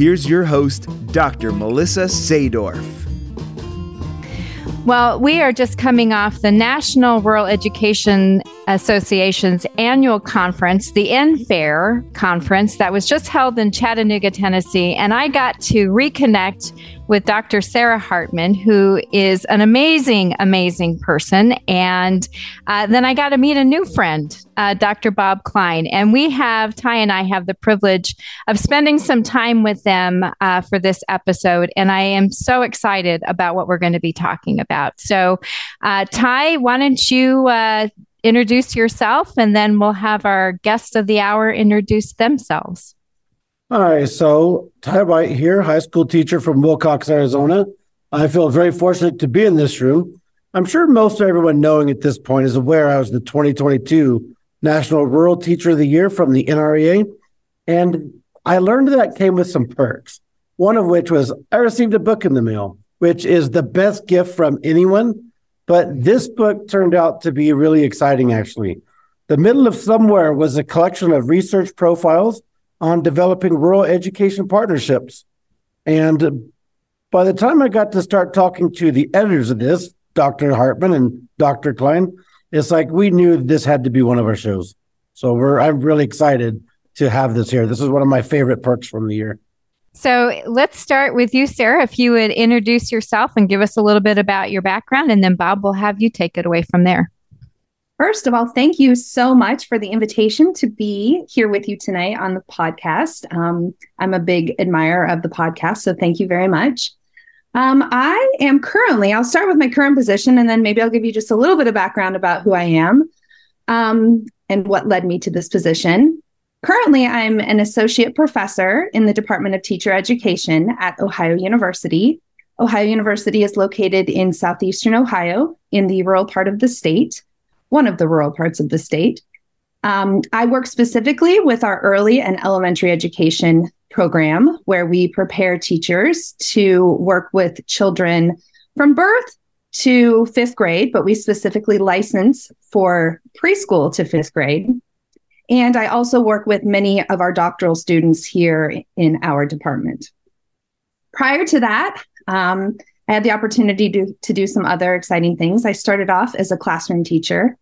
here's your host, Dr. Melissa Sadorf. Well, we are just coming off the National Rural Education Association's annual conference, the NFAIR conference, that was just held in Chattanooga, Tennessee. And I got to reconnect with Dr. Sara Hartman, who is an amazing, amazing person. And uh, then I got to meet a new friend, uh, Dr. Bob Klein. And we have, Ty and I have the privilege of spending some time with them uh, for this episode. And I am so excited about what we're going to be talking about. So, uh, Ty, why don't you uh, introduce yourself and then we'll have our guest of the hour introduce themselves. Hi, so Ty White here, high school teacher from Willcox, Arizona. I feel very fortunate to be in this room. I'm sure most everyone knowing at this point is aware I was the 2022 National Rural Teacher of the Year from the NREA. And I learned that came with some perks, one of which was I received a book in the mail, which is the best gift from anyone. But this book turned out to be really exciting, actually. The Middle of Somewhere was a collection of research profiles on developing rural education partnerships. And by the time I got to start talking to the editors of this, Dr. Hartman and Dr. Klein, it's like we knew this had to be one of our shows. So we're I'm really excited to have this here. This is one of my favorite perks from the year. So let's start with you, Sara. If you would introduce yourself and give us a little bit about your background, and then Bob will have you take it away from there. First of all, thank you so much for the invitation to be here with you tonight on the podcast. Um, I'm a big admirer of the podcast, so thank you very much. Um, I am currently, I'll start with my current position and then maybe I'll give you just a little bit of background about who I am um, and what led me to this position. Currently, I'm an associate professor in the Department of Teacher Education at Ohio University. Ohio University is located in southeastern Ohio in the rural part of the state one of the rural parts of the state. Um, I work specifically with our early and elementary education program, where we prepare teachers to work with children from birth to fifth grade, but we specifically license for preschool to fifth grade. And I also work with many of our doctoral students here in our department. Prior to that, um, I had the opportunity to, to do some other exciting things. I started off as a classroom teacher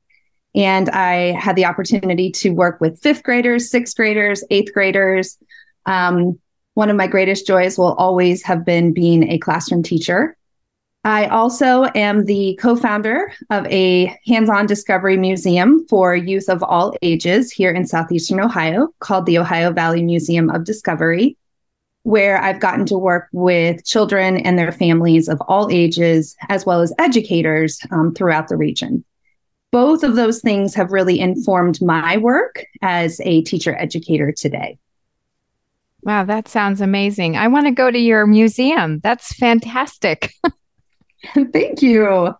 and I had the opportunity to work with fifth graders, sixth graders, eighth graders. Um, one of my greatest joys will always have been being a classroom teacher. I also am the co founder of a hands on discovery museum for youth of all ages here in Southeastern Ohio called the Ohio Valley Museum of Discovery, where I've gotten to work with children and their families of all ages, as well as educators um, throughout the region both of those things have really informed my work as a teacher educator today. Wow, that sounds amazing. I want to go to your museum. That's fantastic. Thank you.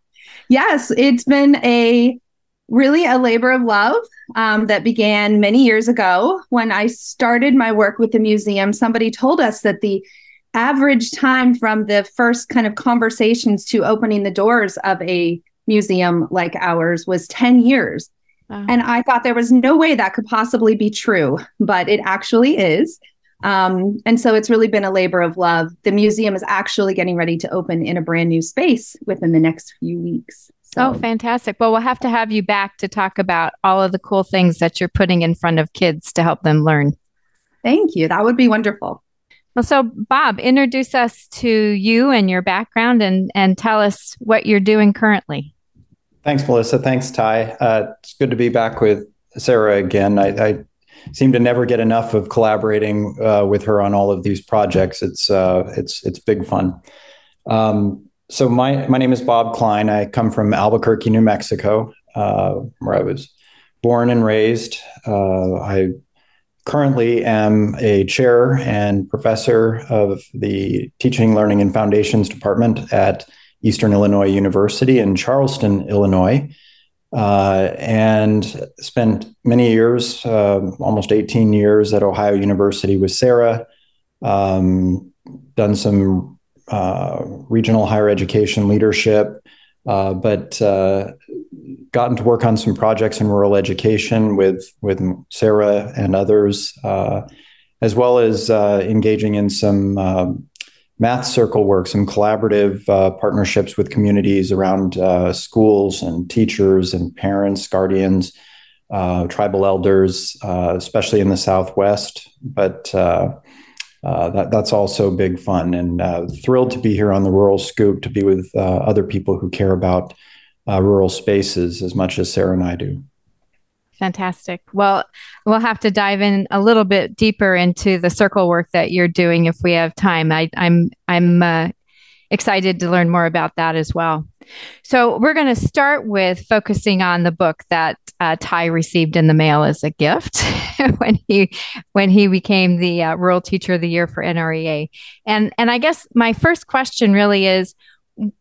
Yes, it's been a really a labor of love um, that began many years ago when I started my work with the museum. Somebody told us that the average time from the first kind of conversations to opening the doors of a museum like ours was 10 years. Wow. And I thought there was no way that could possibly be true, but it actually is. Um, and so it's really been a labor of love. The museum is actually getting ready to open in a brand new space within the next few weeks. So. Oh, fantastic. Well, we'll have to have you back to talk about all of the cool things that you're putting in front of kids to help them learn. Thank you. That would be wonderful. Well, so Bob, introduce us to you and your background and, and tell us what you're doing currently. Thanks, Melissa. Thanks, Ty. Uh, it's good to be back with Sara again. I, I seem to never get enough of collaborating uh, with her on all of these projects. It's uh, it's it's big fun. Um, so my my name is Bob Klein. I come from Albuquerque, New Mexico, uh, where I was born and raised. Uh, I currently am a chair and professor of the Teaching, Learning, and Foundations Department at Eastern Illinois University in Charleston, Illinois, uh, and spent many years, uh, almost 18 years at Ohio University with Sara. Um, done some uh, regional higher education leadership, uh, but uh, gotten to work on some projects in rural education with with Sara and others, uh, as well as engaging in some math circle work, some collaborative uh, partnerships with communities around uh, schools and teachers and parents, guardians, uh, tribal elders, uh, especially in the Southwest. But uh, uh, that, that's also big fun and thrilled to be here on the Rural Scoop to be with other people who care about rural spaces as much as Sara and I do. Fantastic. Well, we'll have to dive in a little bit deeper into the circle work that you're doing if we have time. I, I'm, I'm uh, excited to learn more about that as well. So we're going to start with focusing on the book that uh, Ty received in the mail as a gift when he when he became the uh, Rural Teacher of the Year for NREA. And and I guess my first question really is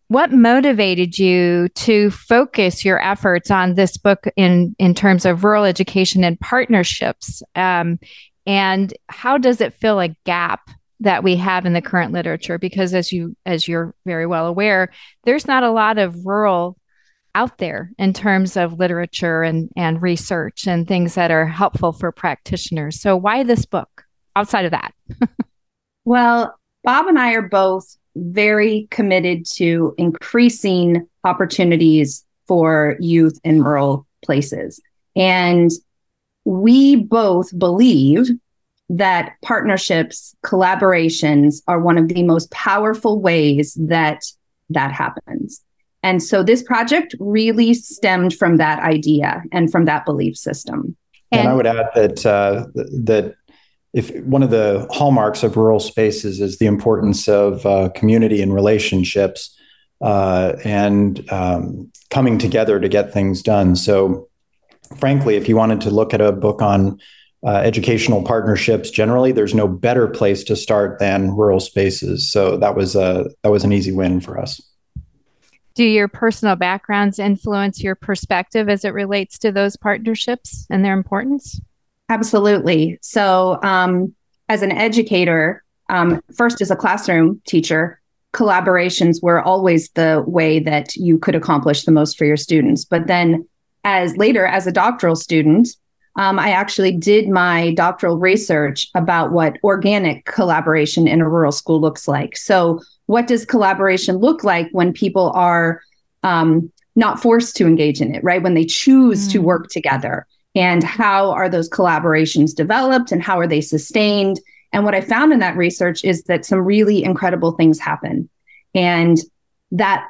what motivated you to focus your efforts on this book in in terms of rural education and partnerships um, and how does it fill a gap that we have in the current literature because as you as you're very well aware there's not a lot of rural out there in terms of literature and and research and things that are helpful for practitioners so why this book outside of that well bob and i are both very committed to increasing opportunities for youth in rural places. And we both believe that partnerships, collaborations are one of the most powerful ways that that happens. And so this project really stemmed from that idea and from that belief system. And, and I would add that uh, that if one of the hallmarks of rural spaces is the importance of uh, community and relationships uh, and um, coming together to get things done. So, frankly, if you wanted to look at a book on uh, educational partnerships generally, there's no better place to start than rural spaces. So that was a that was an easy win for us. Do your personal backgrounds influence your perspective as it relates to those partnerships and their importance? Absolutely. So, um, as an educator, um, first as a classroom teacher, collaborations were always the way that you could accomplish the most for your students. But then, as later as a doctoral student, um, I actually did my doctoral research about what organic collaboration in a rural school looks like. So, what does collaboration look like when people are um, not forced to engage in it, right? When they choose mm. to work together and how are those collaborations developed and how are they sustained and what i found in that research is that some really incredible things happen and that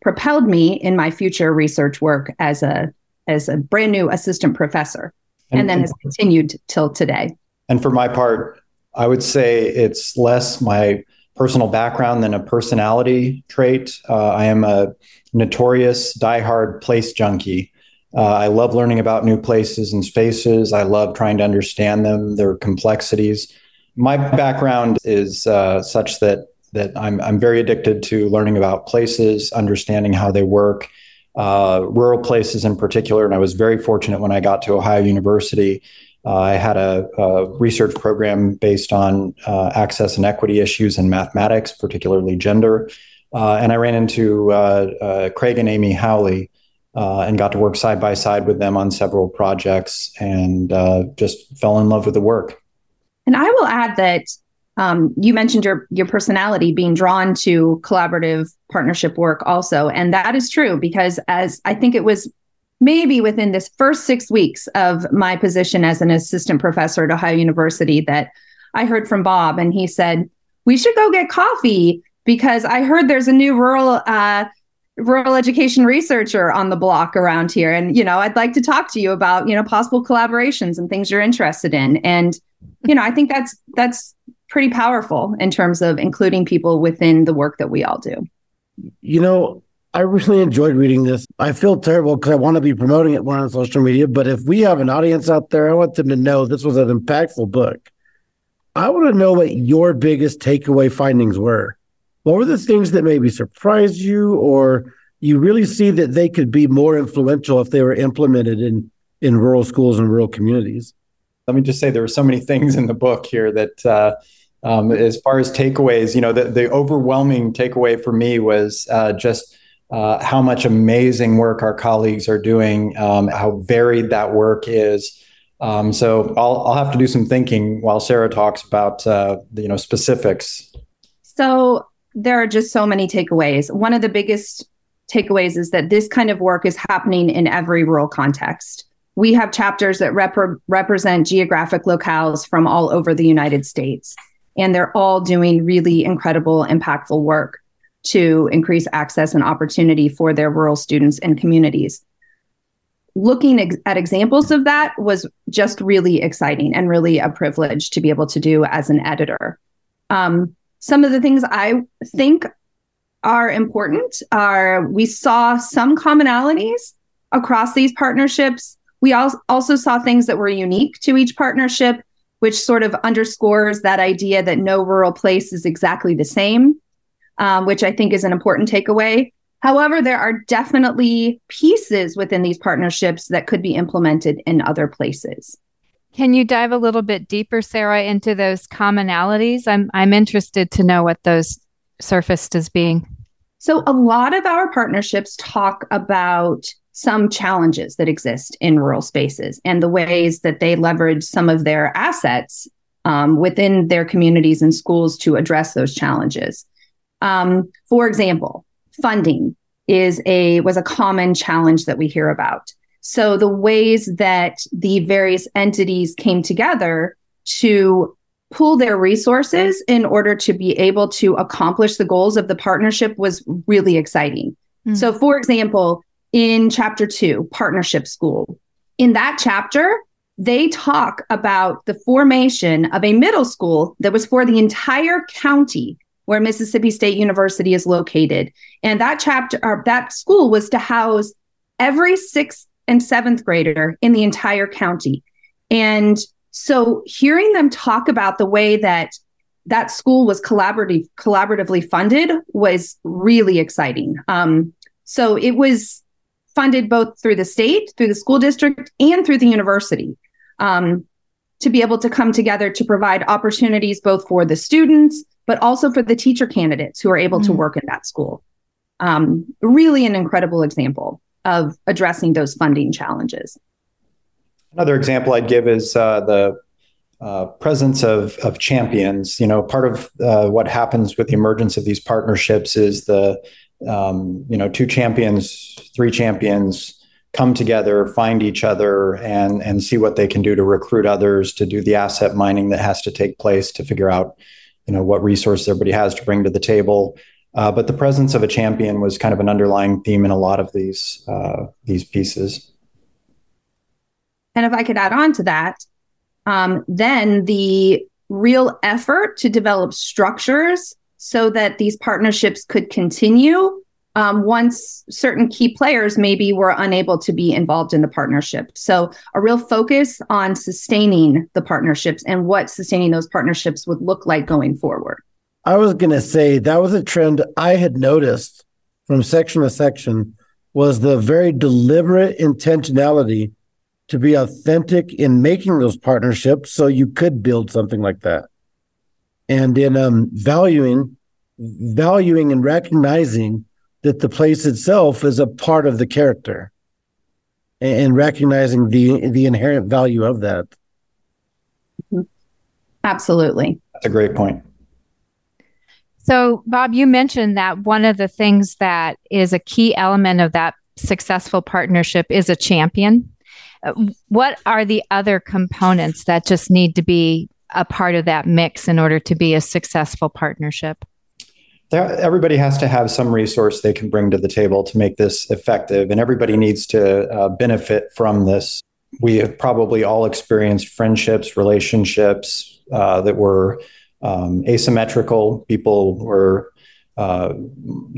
propelled me in my future research work as a as a brand new assistant professor and, and then has continued till today and for my part i would say it's less my personal background than a personality trait uh, i am a notorious diehard place junkie uh, I love learning about new places and spaces. I love trying to understand them, their complexities. My background is uh, such that that I'm I'm very addicted to learning about places, understanding how they work, uh, rural places in particular. And I was very fortunate when I got to Ohio University. Uh, I had a, a, research program based on uh, access and equity issues in mathematics, particularly gender. Uh, and I ran into Craig and Amy Howley, uh, and got to work side by side with them on several projects and uh, just fell in love with the work. And I will add that um, you mentioned your your personality being drawn to collaborative partnership work also, and that is true because as I think it was maybe within this first six weeks of my position as an assistant professor at Ohio University that I heard from Bob, and he said we should go get coffee because I heard there's a new rural. Uh, rural education researcher on the block around here and you know i'd like to talk to you about you know possible collaborations and things you're interested in and you know i think that's that's pretty powerful in terms of including people within the work that we all do you know I really enjoyed reading this. I feel terrible because I want to be promoting it more on social media, but if we have an audience out there, I want them to know this was an impactful book. I want to know what your biggest takeaway findings were. What were the things that maybe surprised you, or you really see that they could be more influential if they were implemented in in rural schools and rural communities? Let me just say there were so many things in the book here that, uh, um, as far as takeaways, you know, the, the overwhelming takeaway for me was uh, just uh, how much amazing work our colleagues are doing, um, how varied that work is. Um, so I'll, I'll have to do some thinking while Sara talks about uh, the, you know specifics. So there are just so many takeaways. One of the biggest takeaways is that this kind of work is happening in every rural context. We have chapters that rep- represent geographic locales from all over the United States, and they're all doing really incredible, impactful work to increase access and opportunity for their rural students and communities. Looking ex- at examples of that was just really exciting and really a privilege to be able to do as an editor. Um, some of the things I think are important are we saw some commonalities across these partnerships. We also saw things that were unique to each partnership, which sort of underscores that idea that no rural place is exactly the same um, which I think is an important takeaway. However, there are definitely pieces within these partnerships that could be implemented in other places. Can you dive a little bit deeper, Sara, into those commonalities? I'm I'm interested to know what those surfaced as being. So, a lot of our partnerships talk about some challenges that exist in rural spaces and the ways that they leverage some of their assets um, within their communities and schools to address those challenges. Um, for example, funding is a was a common challenge that we hear about. So the ways that the various entities came together to pool their resources in order to be able to accomplish the goals of the partnership was really exciting. Mm. So for example, in chapter 2, partnership school, in that chapter, they talk about the formation of a middle school that was for the entire county where Mississippi State University is located. And that chapter, or that school was to house every sixth and seventh grader in the entire county. And so hearing them talk about the way that that school was collaborative, collaboratively funded was really exciting. Um, so it was funded both through the state, through the school district, and through the university. Um, to be able to come together to provide opportunities both for the students, but also for the teacher candidates who are able mm-hmm. to work in that school. Um, really, an incredible example of addressing those funding challenges. Another example I'd give is uh, the uh, presence of, of champions. You know, part of uh, what happens with the emergence of these partnerships is the, um, you know, two champions, three champions come together, find each other, and and see what they can do to recruit others to do the asset mining that has to take place to figure out you know what resources everybody has to bring to the table. Uh, but the presence of a champion was kind of an underlying theme in a lot of these uh, these pieces. And if I could add on to that, um, then the real effort to develop structures so that these partnerships could continue um, once certain key players maybe were unable to be involved in the partnership. So, a real focus on sustaining the partnerships and what sustaining those partnerships would look like going forward. I was going to say that was a trend I had noticed from section to section was the very deliberate intentionality to be authentic in making those partnerships so you could build something like that. And in um, valuing valuing and recognizing that the place itself is a part of the character and recognizing the the inherent value of that. Absolutely. That's a great point. So bob you mentioned that one of the things that is a key element of that successful partnership is a champion. Uh, what are the other components that just need to be a part of that mix in order to be a successful partnership everybody has to have some resource they can bring to the table to make this effective, and everybody needs to uh, benefit from this. We have probably all experienced friendships, relationships uh, that were um, asymmetrical. People were uh,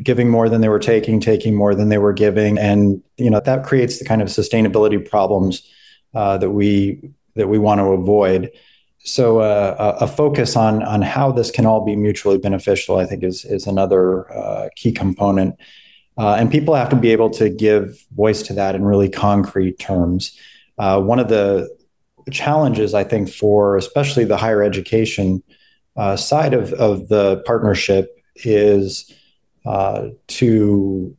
giving more than they were taking, taking more than they were giving, and you know that creates the kind of sustainability problems uh, that we that we want to avoid. So uh, a focus on on how this can all be mutually beneficial, I think, is is another uh, key component. Uh, and people have to be able to give voice to that in really concrete terms. Uh, one of the challenges, I think, for especially the higher education uh, side of, of the partnership is uh, to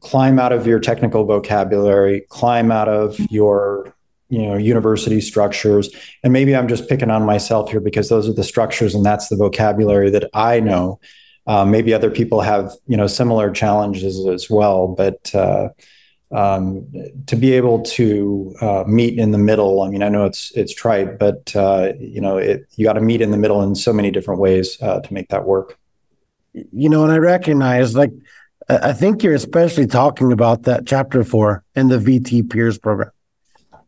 climb out of your technical vocabulary, climb out of your you know university structures. And maybe i'm just picking on myself here because those are the structures and that's the vocabulary that i know. Uh, maybe other people have you know similar challenges as well but uh, um, to be able to uh, meet in the middle i mean i know it's it's trite but uh, you know it, you got to meet in the middle in so many different ways uh, to make that work. You know, and I recognize like I think you're especially talking about that chapter four in the VT Peers program.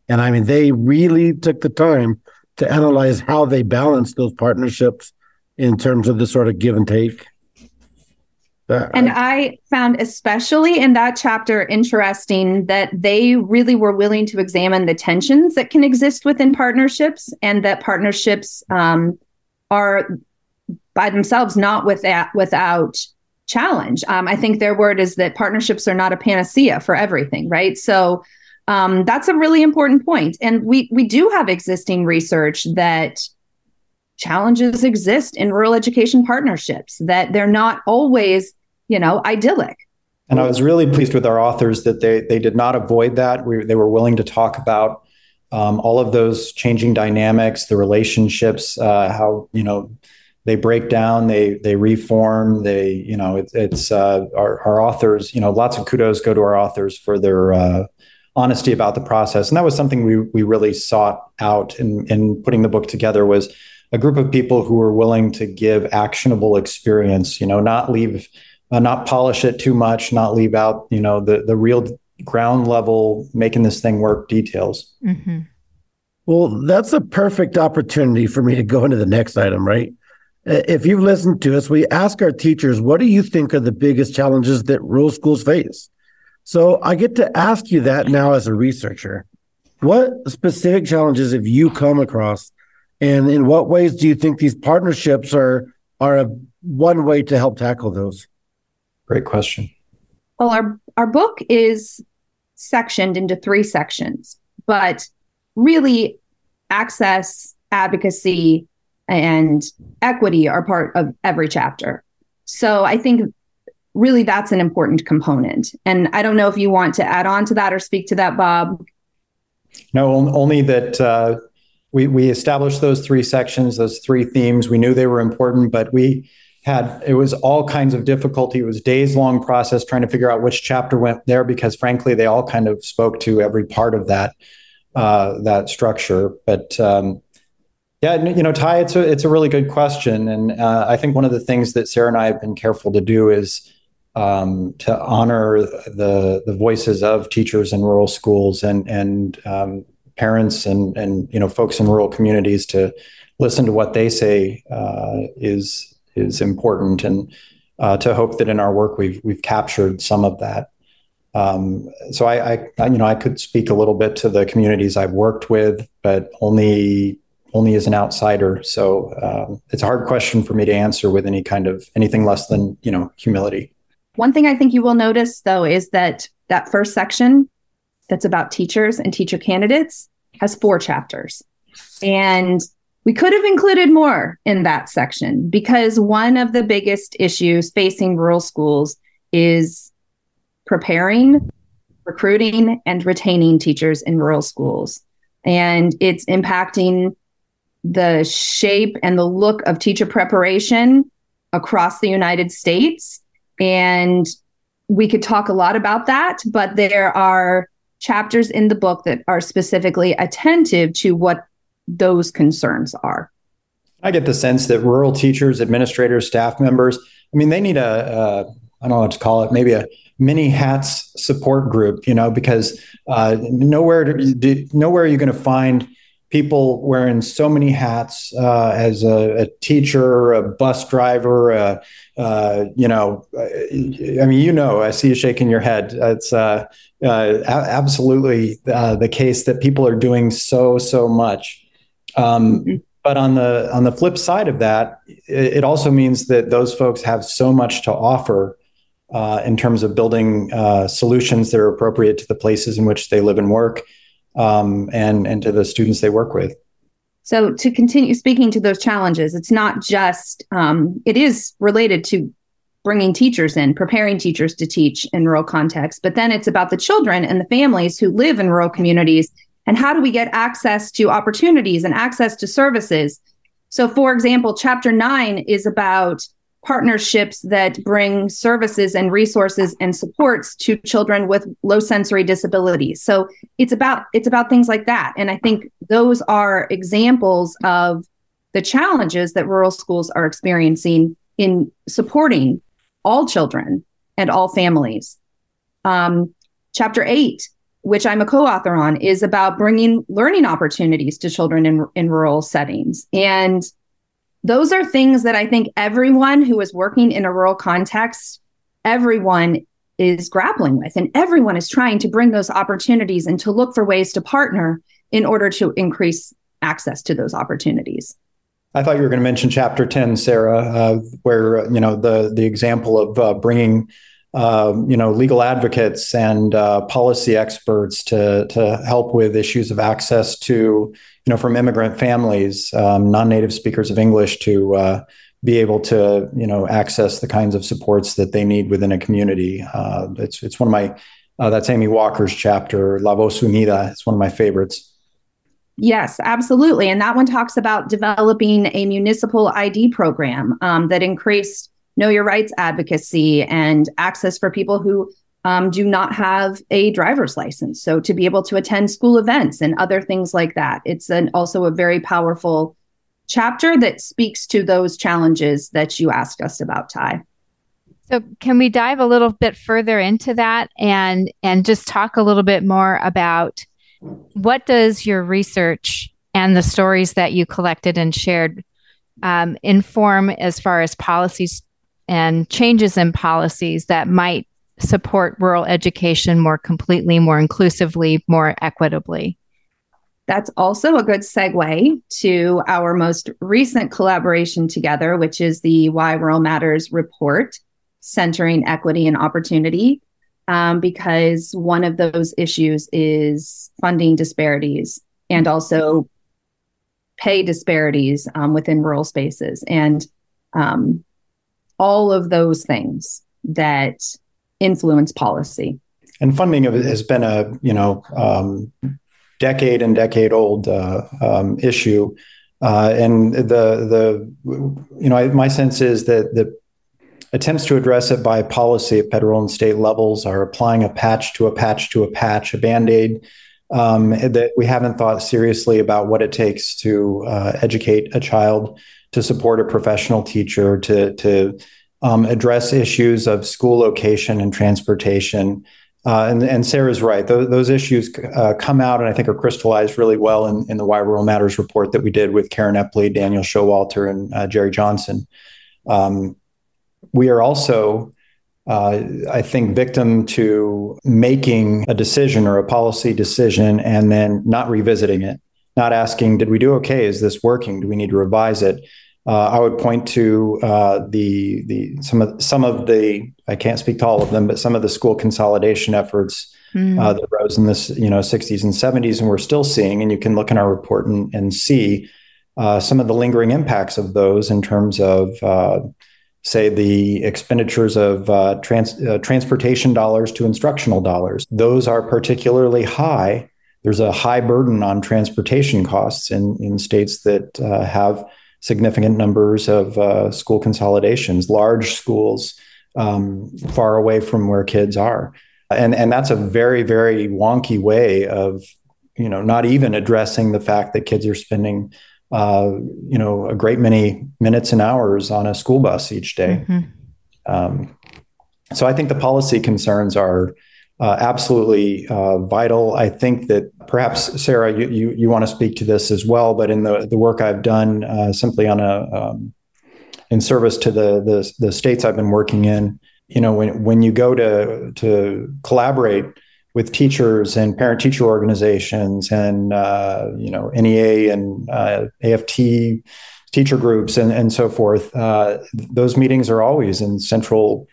And I mean, they really took the time to analyze how they balance those partnerships in terms of the sort of give and take. and I found, especially in that chapter, interesting that they really were willing to examine the tensions that can exist within partnerships and that partnerships um, are by themselves, not without without challenge. Um, I think their word is that partnerships are not a panacea for everything, right? So um, that's a really important point. And we we do have existing research that challenges exist in rural education partnerships that they're not always you know idyllic and i was really pleased with our authors that they they did not avoid that we, they were willing to talk about um, all of those changing dynamics the relationships uh, how you know they break down, they they reform, they you know it, it's uh, our our authors. You know, lots of kudos go to our authors for their uh, honesty about the process, and that was something we we really sought out in in putting the book together was a group of people who were willing to give actionable experience. You know, not leave. Uh, not polish it too much, not leave out, you know, the the real ground level making this thing work details. Mm-hmm. Well, that's a perfect opportunity for me to go into the next item, right? If you've listened to us, we ask our teachers, what do you think are the biggest challenges that rural schools face? So I get to ask you that now as a researcher. What specific challenges have you come across? And in what ways do you think these partnerships are are a, one way to help tackle those? Great question. Well, our our book is sectioned into three sections, but really access, advocacy, and equity are part of every chapter. So I think really that's an important component. And I don't know if you want to add on to that or speak to that, Bob. No, only that uh, we we established those three sections, those three themes. We knew they were important, but we had it was all kinds of difficulty. It was days long process trying to figure out which chapter went there because frankly they all kind of spoke to every part of that uh, that structure. But um, yeah, you know, Ty, it's a it's a really good question, and uh, I think one of the things that Sara and I have been careful to do is um, to honor the the voices of teachers in rural schools and and um, parents and and you know folks in rural communities to listen to what they say uh, is is important, and uh, to hope that in our work we've we've captured some of that. Um, so I, I, you know, I could speak a little bit to the communities I've worked with, but only only as an outsider. So um, it's a hard question for me to answer with any kind of anything less than you know humility. One thing I think you will notice though is that that first section that's about teachers and teacher candidates has four chapters, and we could have included more in that section because one of the biggest issues facing rural schools is preparing, recruiting, and retaining teachers in rural schools. And it's impacting the shape and the look of teacher preparation across the United States. And we could talk a lot about that, but there are chapters in the book that are specifically attentive to what those concerns are. I get the sense that rural teachers, administrators, staff members, I mean, they need a, a I don't know what to call it, maybe a mini hats support group, you know, because uh, nowhere, do, nowhere are you going to find people wearing so many hats uh, as a, a, teacher, a bus driver, uh, uh, you know, I mean, you know, I see you shaking your head. It's uh, uh, absolutely uh, the case that people are doing so so much. Um. But on the on the flip side of that, it, it, also means that those folks have so much to offer in terms of building solutions that are appropriate to the places in which they live and work um, and and to the students they work with. So to continue speaking to those challenges, it's not just um, it is related to bringing teachers in, preparing teachers to teach in rural contexts, but then it's about the children and the families who live in rural communities and how do we get access to opportunities and access to services. So, for example, chapter nine is about partnerships that bring services and resources and supports to children with low sensory disabilities. So it's about it's about things like that. And i think those are examples of the challenges that rural schools are experiencing in supporting all children and all families. Um, chapter 8 which i'm a co-author on is about bringing learning opportunities to children in, in rural settings. And those are things that I think everyone who is working in a rural context, everyone is grappling with, and everyone is trying to bring those opportunities and to look for ways to partner in order to increase access to those opportunities. I thought you were going to mention chapter 10, Sara, uh, where, you know, the, the example of uh, bringing um, you know, legal advocates and uh, policy experts to to help with issues of access to, you know, from immigrant families, um, non-native speakers of English to uh, be able to, you know, access the kinds of supports that they need within a community. Uh, it's it's one of my uh, that's Amy Walker's chapter, La Voz Unida. It's one of my favorites. Yes, absolutely, and that one talks about developing a municipal ID program um, that increased know your rights advocacy and access for people who um, do not have a driver's license. So to be able to attend school events and other things like that. It's an, also a very powerful chapter that speaks to those challenges that you asked us about, Ty. So can we dive a little bit further into that and and just talk a little bit more about what does your research and the stories that you collected and shared um, inform as far as policies and changes in policies that might support rural education more completely, more inclusively, more equitably. That's also a good segue to our most recent collaboration together, which is the Why Rural Matters report, centering equity and opportunity. Um, because one of those issues is funding disparities and also pay disparities um, within rural spaces. And um, all of those things that influence policy. And funding has been a you know um, decade and decade old uh, um, issue, uh, and the the you know my sense is that the attempts to address it by policy at federal and state levels are applying a patch to a patch to a patch, a band aid. Um, that we haven't thought seriously about what it takes to uh, educate a child to support a professional teacher, to to um, address issues of school location and transportation. Uh, and, and, Sara's right; those, those issues uh, come out, and I think are crystallized really well in, in, the Why Rural Matters report that we did with Karen Eppley, Daniel Showalter, and uh, Jerry Johnson. Um, we are also uh, I think, victim to making a decision or a policy decision and then not revisiting it, not asking, did we do okay? Is this working? Do we need to revise it? Uh, I would point to uh, the the some of some of the I can't speak to all of them, but some of the school consolidation efforts mm. uh, that rose in this you know 60s and 70s, and we're still seeing. And you can look in our report and, and see uh, some of the lingering impacts of those in terms of uh, say the expenditures of uh, trans, transportation dollars to instructional dollars. Those are particularly high. There's a high burden on transportation costs in in states that have significant numbers of uh, school consolidations, large schools um, far away from where kids are. And, and that's a very, very wonky way of, you know, not even addressing the fact that kids are spending, uh, you know, a great many minutes and hours on a school bus each day. Mm-hmm. Um, so I think the policy concerns are uh, absolutely uh, vital. I think that perhaps Sara, you, you, you want to speak to this as well. But in the the work I've done, uh, simply on a um, in service to the, the the states I've been working in, you know, when when you go to to collaborate with teachers and parent teacher organizations and uh, you know NEA and uh, AFT teacher groups and, and so forth. Uh, those meetings are always in central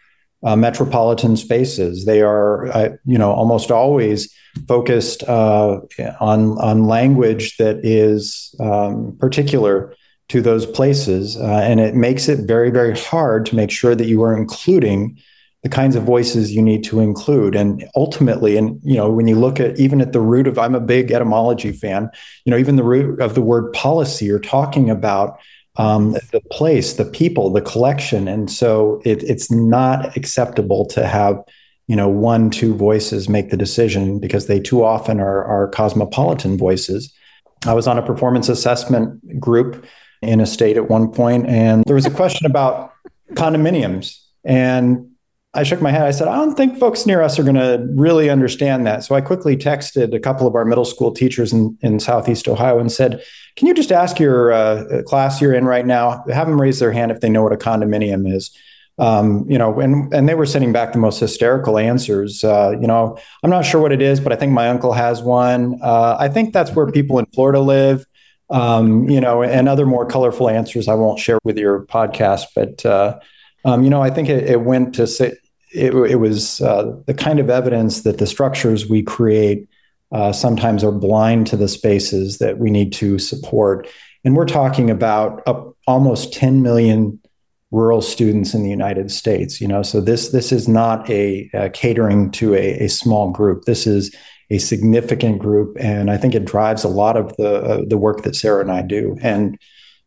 uh, metropolitan spaces. They are, uh, you know, almost always focused uh, on on language that is um, particular to those places, uh, and it makes it very very hard to make sure that you are including the kinds of voices you need to include and ultimately and you know when you look at even at the root of i'm a big etymology fan you know even the root of the word policy you're talking about um, the place the people the collection and so it, it's not acceptable to have you know one two voices make the decision because they too often are, are cosmopolitan voices i was on a performance assessment group in a state at one point and there was a question about condominiums and I shook my head. I said, I don't think folks near us are going to really understand that. So I quickly texted a couple of our middle school teachers in, in Southeast Ohio and said, Can you just ask your uh, class you're in right now, have them raise their hand if they know what a condominium is? Um, you know, and and they were sending back the most hysterical answers. Uh, you know, I'm not sure what it is, but I think my uncle has one. Uh, I think that's where people in Florida live. Um, you know, and other more colorful answers I won't share with your podcast, but uh, um, you know, I think it, it went to say it, it was uh, the kind of evidence that the structures we create uh, sometimes are blind to the spaces that we need to support. And we're talking about almost 10 million rural students in the United States. You know, so this this is not a, a catering to a, a, small group. This is a significant group, and I think it drives a lot of the uh, the work that Sara and I do, and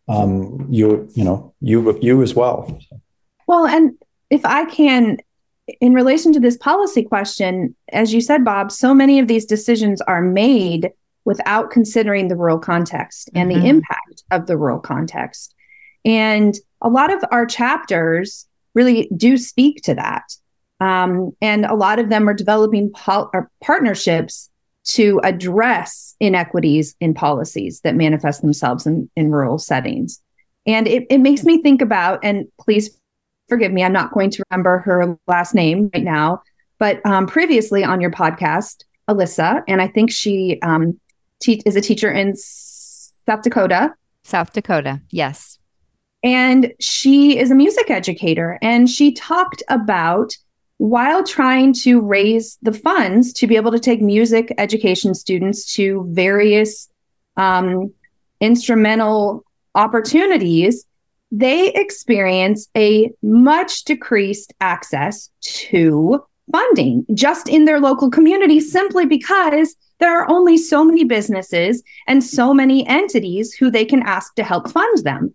um, you you know you you as well. Well, and if I can in relation to this policy question, as you said, Bob, so many of these decisions are made without considering the rural context and mm-hmm. the impact of the rural context. And a lot of our chapters really do speak to that. Um, and a lot of them are developing pol- partnerships to address inequities in policies that manifest themselves in, in rural settings. And it, it makes me think about, and please forgive me, I'm not going to remember her last name right now, but um, previously on your podcast, Alyssa, and I think she um, te- is a teacher in South Dakota. South Dakota, yes. And she is a music educator, and she talked about while trying to raise the funds to be able to take music education students to various um, instrumental opportunities they experience a much decreased access to funding just in their local community simply because there are only so many businesses and so many entities who they can ask to help fund them.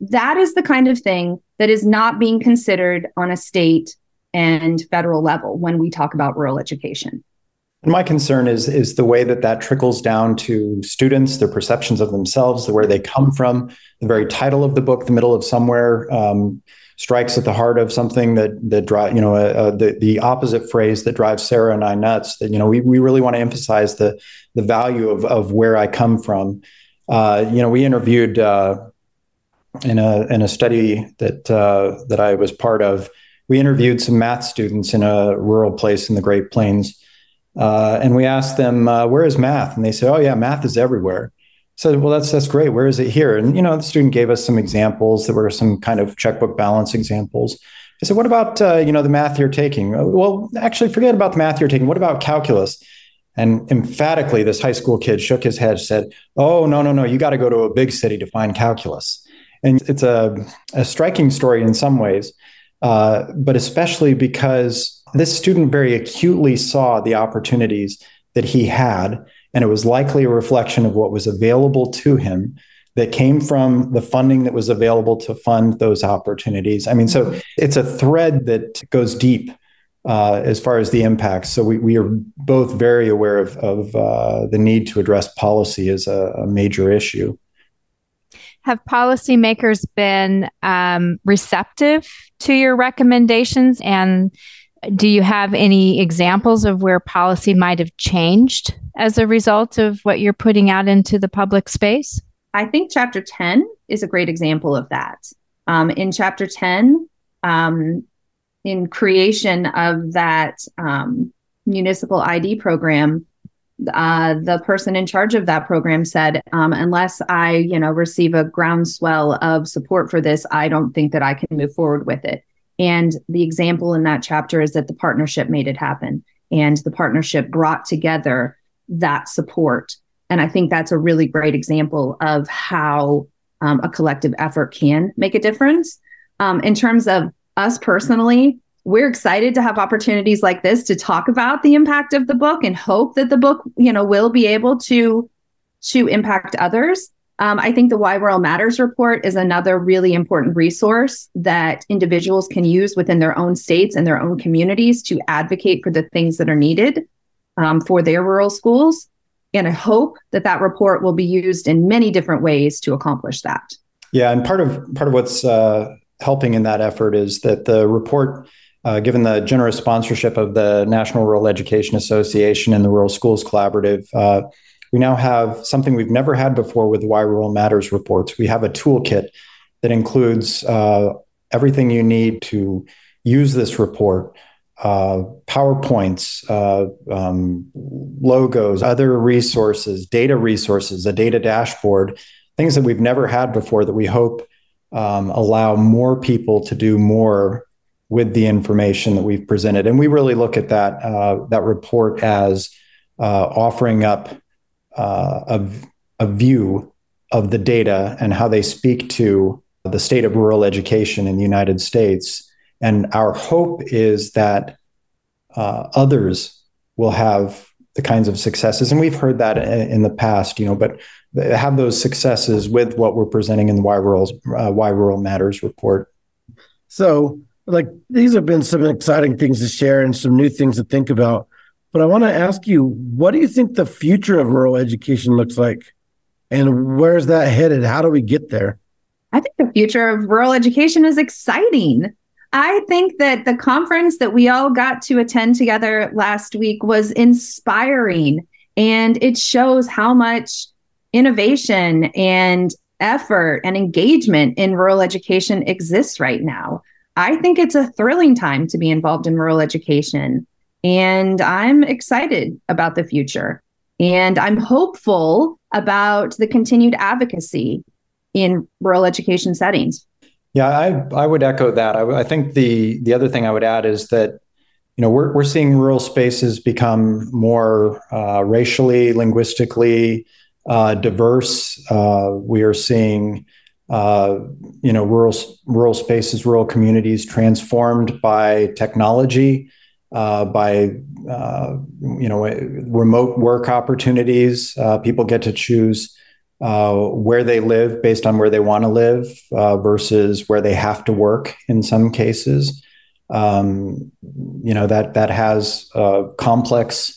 That is the kind of thing that is not being considered on a state and federal level when we talk about rural education. And my concern is is the way that that trickles down to students, their perceptions of themselves, the where they come from. The very title of the book, "The Middle of Somewhere," um, strikes at the heart of something that that drive you know uh, uh, the the opposite phrase that drives Sara and I nuts. That you know we we really want to emphasize the the value of of where I come from. Uh, you know, we interviewed uh, in a in a study that uh, that I was part of. We interviewed some math students in a rural place in the Great Plains uh, and we asked them, uh, where is math? And they said, oh, yeah, math is everywhere. So, well, that's that's great. Where is it here? And you know, the student gave us some examples. There were some kind of checkbook balance examples. I said, what about uh, you know the math you're taking? Uh, well, actually, forget about the math you're taking. What about calculus? And emphatically, this high school kid shook his head, said, "Oh no, no, no! You got to go to a big city to find calculus." And it's a, a striking story in some ways, uh, but especially because this student very acutely saw the opportunities that he had, and it was likely a reflection of what was available to him that came from the funding that was available to fund those opportunities. I mean, so it's a thread that goes deep uh, as far as the impacts. So we, we are both very aware of, of uh, the need to address policy as a, a major issue. Have policymakers been um, receptive to your recommendations and Do you have any examples of where policy might have changed as a result of what you're putting out into the public space? I think chapter 10 is a great example of that. Um, in chapter 10, um, in creation of that um, municipal ID program, uh, the person in charge of that program said, um, unless I, you know, receive a groundswell of support for this, I don't think that I can move forward with it. And the example in that chapter is that the partnership made it happen, and the partnership brought together that support. And I think that's a really great example of how um, a collective effort can make a difference. Um, in terms of us personally, we're excited to have opportunities like this to talk about the impact of the book and hope that the book, you know, will be able to to impact others. Um, I think the Why Rural Matters report is another really important resource that individuals can use within their own states and their own communities to advocate for the things that are needed um, for their rural schools. And I hope that that report will be used in many different ways to accomplish that. Yeah, and part of part of what's uh, helping in that effort is that the report uh, given the generous sponsorship of the National Rural Education Association and the Rural Schools Collaborative, uh, we now have something we've never had before with Why Rural Matters reports. We have a toolkit that includes uh, everything you need to use this report. Uh, PowerPoints, uh, um, logos, other resources, data resources, a data dashboard, things that we've never had before that we hope um, allow more people to do more with the information that we've presented. And we really look at that uh, that report as uh, offering up uh, a, a view of the data and how they speak to the state of rural education in the United States. And our hope is that uh, others will have the kinds of successes, and we've heard that in the past, you know, but have those successes with what we're presenting in the Why Rural, uh, Why Rural Matters report. So, like these have been some exciting things to share and some new things to think about. But I want to ask you, what do you think the future of rural education looks like? And where's that headed? How do we get there? I think the future of rural education is exciting. I think that the conference that we all got to attend together last week was inspiring and it shows how much innovation and effort and engagement in rural education exists right now. I think it's a thrilling time to be involved in rural education. And I'm excited about the future. And I'm hopeful about the continued advocacy in rural education settings. Yeah, I, I would echo that. I, I think the the other thing I would add is that you know we're we're seeing rural spaces become more uh, racially, linguistically uh, diverse. Uh, we are seeing uh, you know, rural rural spaces, rural communities transformed by technology, uh, by uh, you know, remote work opportunities. Uh, people get to choose uh, where they live based on where they want to live versus where they have to work. In some cases, um, you know that that has a complex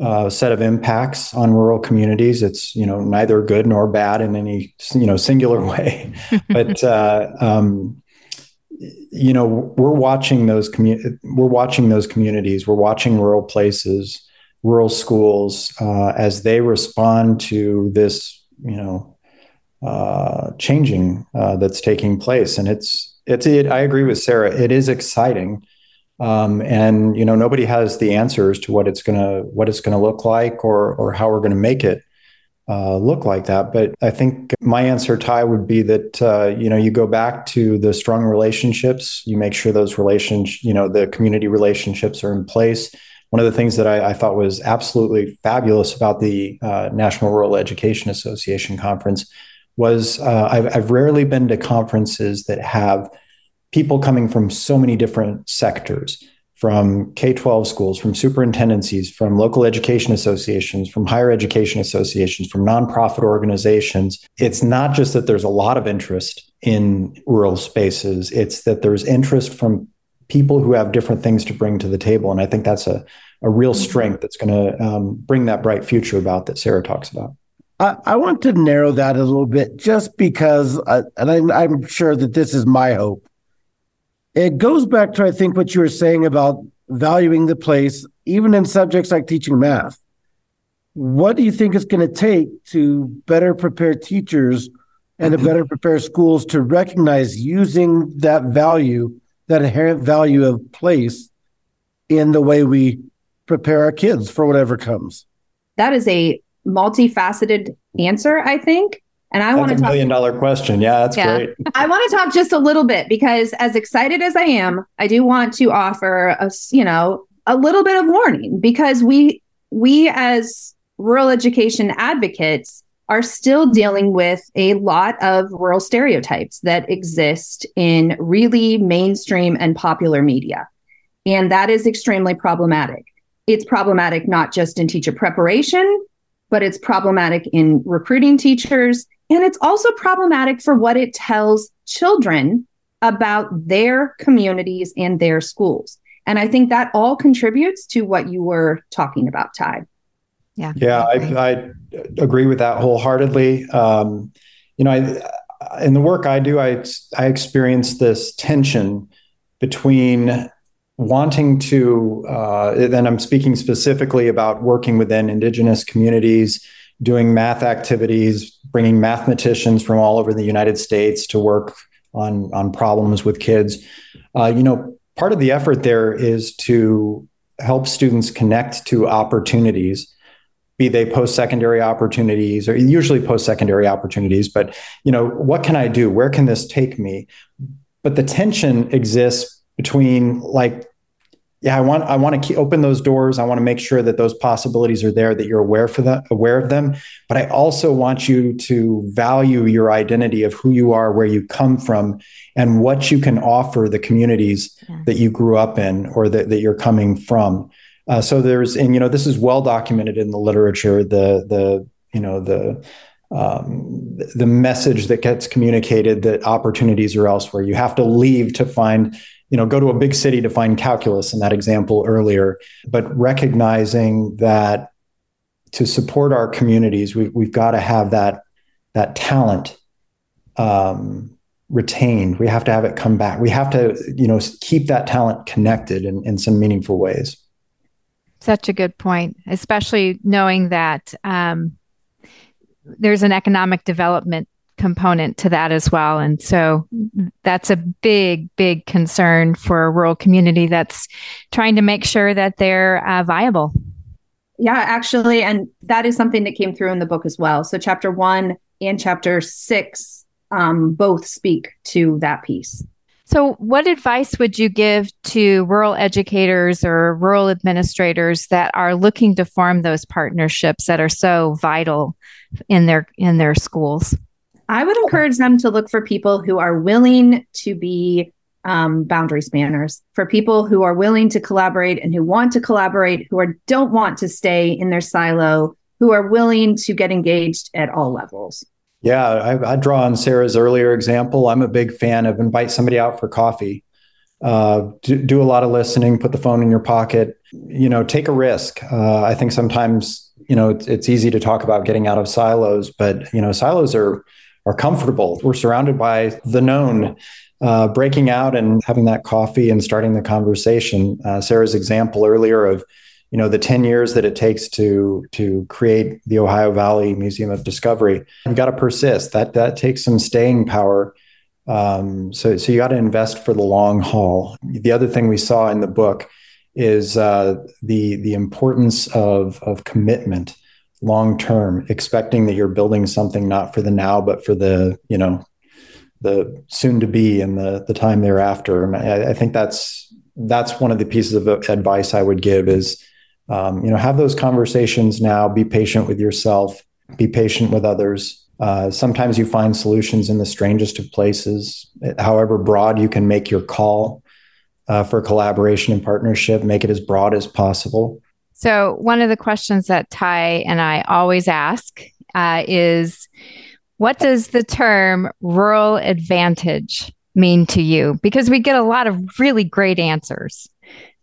uh, set of impacts on rural communities. It's you know neither good nor bad in any you know singular way, but uh, um, you know we're watching those commu- we're watching those communities. We're watching rural places, rural schools uh, as they respond to this you know uh, changing uh, that's taking place, and it's it's it, I agree with Sara. It is exciting. Um, and you know nobody has the answers to what it's gonna what it's gonna look like or or how we're gonna make it uh, look like that. But I think my answer, Ty, would be that uh, you know you go back to the strong relationships. You make sure those relations, you know, the community relationships are in place. One of the things that I, I thought was absolutely fabulous about the uh, National Rural Education Association conference was uh, I've, I've rarely been to conferences that have people coming from so many different sectors from K 12 schools, from superintendencies, from local education associations, from higher education associations, from nonprofit organizations. It's not just that there's a lot of interest in rural spaces, it's that there's interest from people who have different things to bring to the table. And I think that's a, a real strength that's going to um, bring that bright future about that Sara talks about. I, want to narrow that a little bit just because, I, and I, I'm sure that this is my hope it goes back to I think what you were saying about valuing the place, even in subjects like teaching math. What do you think it's going to take to better prepare teachers and to mm-hmm. better prepare schools to recognize using that value, that inherent value of place in the way we prepare our kids for whatever comes? That is a multifaceted answer, I think. And I want to talk million dollar question. Yeah, that's yeah. great. I want to talk just a little bit because as excited as I am, I do want to offer a, you know, a little bit of warning because we we as rural education advocates are still dealing with a lot of rural stereotypes that exist in really mainstream and popular media. And that is extremely problematic. It's problematic not just in teacher preparation, but it's problematic in recruiting teachers. And it's also problematic for what it tells children about their communities and their schools. And I think that all contributes to what you were talking about, Ty. Yeah. Yeah, I, I agree with that wholeheartedly. Um, you know, I, in the work I do, I, I experience this tension between wanting to, uh, then I'm speaking specifically about working within Indigenous communities, doing math activities, bringing mathematicians from all over the United States to work on, on problems with kids. Uh, you know, part of the effort there is to help students connect to opportunities be they post-secondary opportunities or usually post-secondary opportunities but you know what can i do where can this take me but the tension exists between like yeah, I want I want to keep, open those doors. I want to make sure that those possibilities are there, that you're aware for that, aware of them. But I also want you to value your identity of who you are, where you come from, and what you can offer the communities yeah. that you grew up in or that, that you're coming from. Uh, so there's, and you know, this is well documented in the literature. The the you know the um, the message that gets communicated that opportunities are elsewhere. You have to leave to find you know, go to a big city to find calculus in that example earlier, but recognizing that to support our communities, we, we've got to have that that talent um, retained. We have to have it come back. We have to, you know, keep that talent connected in, in some meaningful ways. Such a good point, especially knowing that um, there's an economic development component to that as well. And so that's a big, big concern for a rural community that's trying to make sure that they're uh, viable. Yeah, actually. And that is something that came through in the book as well. So, chapter one and chapter six um, both speak to that piece. So, what advice would you give to rural educators or rural administrators that are looking to form those partnerships that are so vital in their in their schools? I would encourage them to look for people who are willing to be um, boundary spanners, for people who are willing to collaborate and who want to collaborate, who are, don't want to stay in their silo, who are willing to get engaged at all levels. Yeah, I, I draw on Sara's earlier example. I'm a big fan of invite somebody out for coffee. Uh, do, do, a lot of listening, put the phone in your pocket, you know, take a risk. Uh, I think sometimes, you know, it's, it's easy to talk about getting out of silos, but, you know, silos are are comfortable. We're surrounded by the known. Uh, breaking out and having that coffee and starting the conversation. Uh, Sara's example earlier of, you know, the 10 years that it takes to to create the Ohio Valley Museum of Discovery. You got to persist. That that takes some staying power. Um, so so you got to invest for the long haul. The other thing we saw in the book is uh, the the importance of of commitment long term, expecting that you're building something not for the now, but for the, you know, the soon to be and the the time thereafter. And I, I think that's that's one of the pieces of advice I would give is, um, you know, have those conversations now. Be patient with yourself. Be patient with others. Uh, sometimes you find solutions in the strangest of places. However broad you can make your call uh, for collaboration and partnership, make it as broad as possible. So, one of the questions that Ty and I always ask uh, is what does the term rural advantage mean to you? Because we get a lot of really great answers.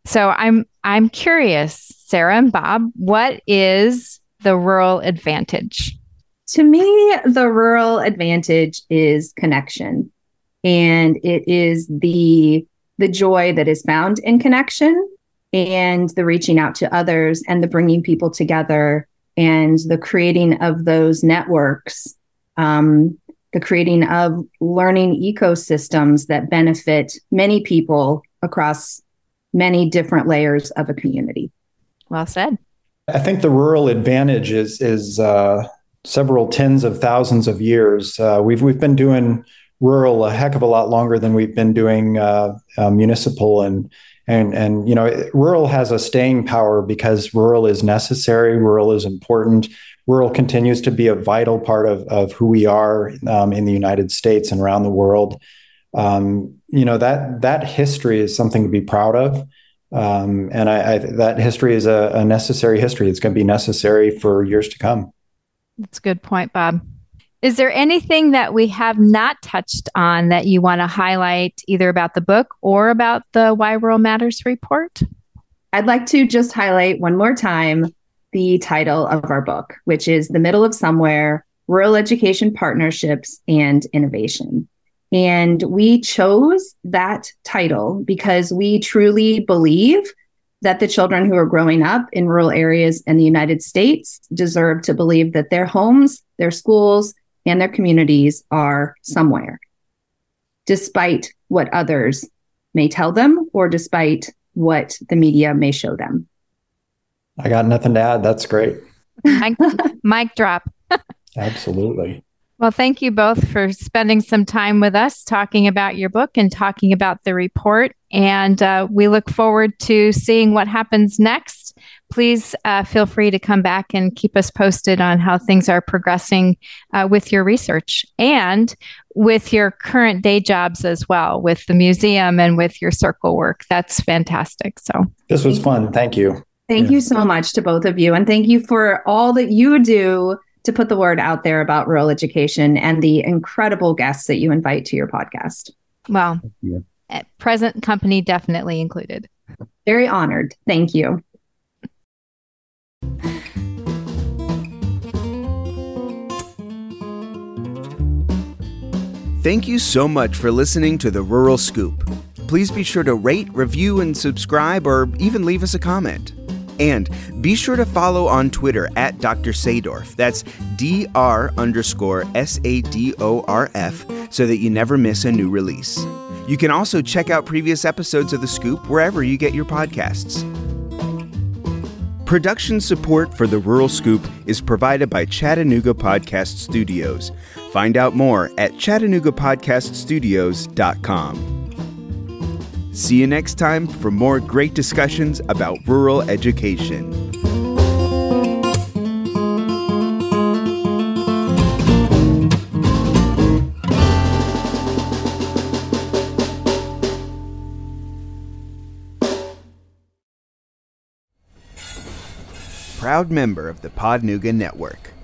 So, I'm I'm curious, Sara and Bob, what is the rural advantage? To me, the rural advantage is connection. And it is the the joy that is found in connection and the reaching out to others and the bringing people together and the creating of those networks, um, the creating of learning ecosystems that benefit many people across many different layers of a community. Well said. I think the rural advantage is is uh, several tens of thousands of years. Uh, we've we've been doing rural a heck of a lot longer than we've been doing uh, uh municipal and and and you know rural has a staying power because rural is necessary rural is important. Rural continues to be a vital part of, of who we are um, in the united states and around the world. Um, you know that that history is something to be proud of. Um, and I, I, that history is a, a necessary history. It's going to be necessary for years to come. That's a good point bob is there anything that we have not touched on that you want to highlight either about the book or about the Why Rural Matters report? I'd like to just highlight one more time the title of our book, which is The Middle of Somewhere Rural Education Partnerships and Innovation. And we chose that title because we truly believe that the children who are growing up in rural areas in the United States deserve to believe that their homes, their schools, and their communities are somewhere, despite what others may tell them or despite what the media may show them. I got nothing to add. That's great. mic, mic drop. Absolutely. Well, thank you both for spending some time with us talking about your book and talking about the report. And uh, we look forward to seeing what happens next. Please uh, feel free to come back and keep us posted on how things are progressing uh, with your research and with your current day jobs as well, with the museum and with your circle work. That's fantastic. So, this was fun. Thank you. Thank yeah. you so much to both of you. And thank you for all that you do to put the word out there about rural education and the incredible guests that you invite to your podcast. Well, present company definitely included. Very honored. Thank you. Thank you so much for listening to the Rural Scoop. Please be sure to rate, review, and subscribe, or even leave us a comment. And be sure to follow on Twitter at Dr. Sadorf. That's D-R underscore S-A-D-O-R-F so that you never miss a new release. You can also check out previous episodes of The Scoop wherever you get your podcasts. Production support for The Rural Scoop is provided by Chattanooga Podcast Studios. Find out more at chattanooga.podcaststudios.com. See you next time for more great discussions about rural education. Proud member of the Podnuga Network.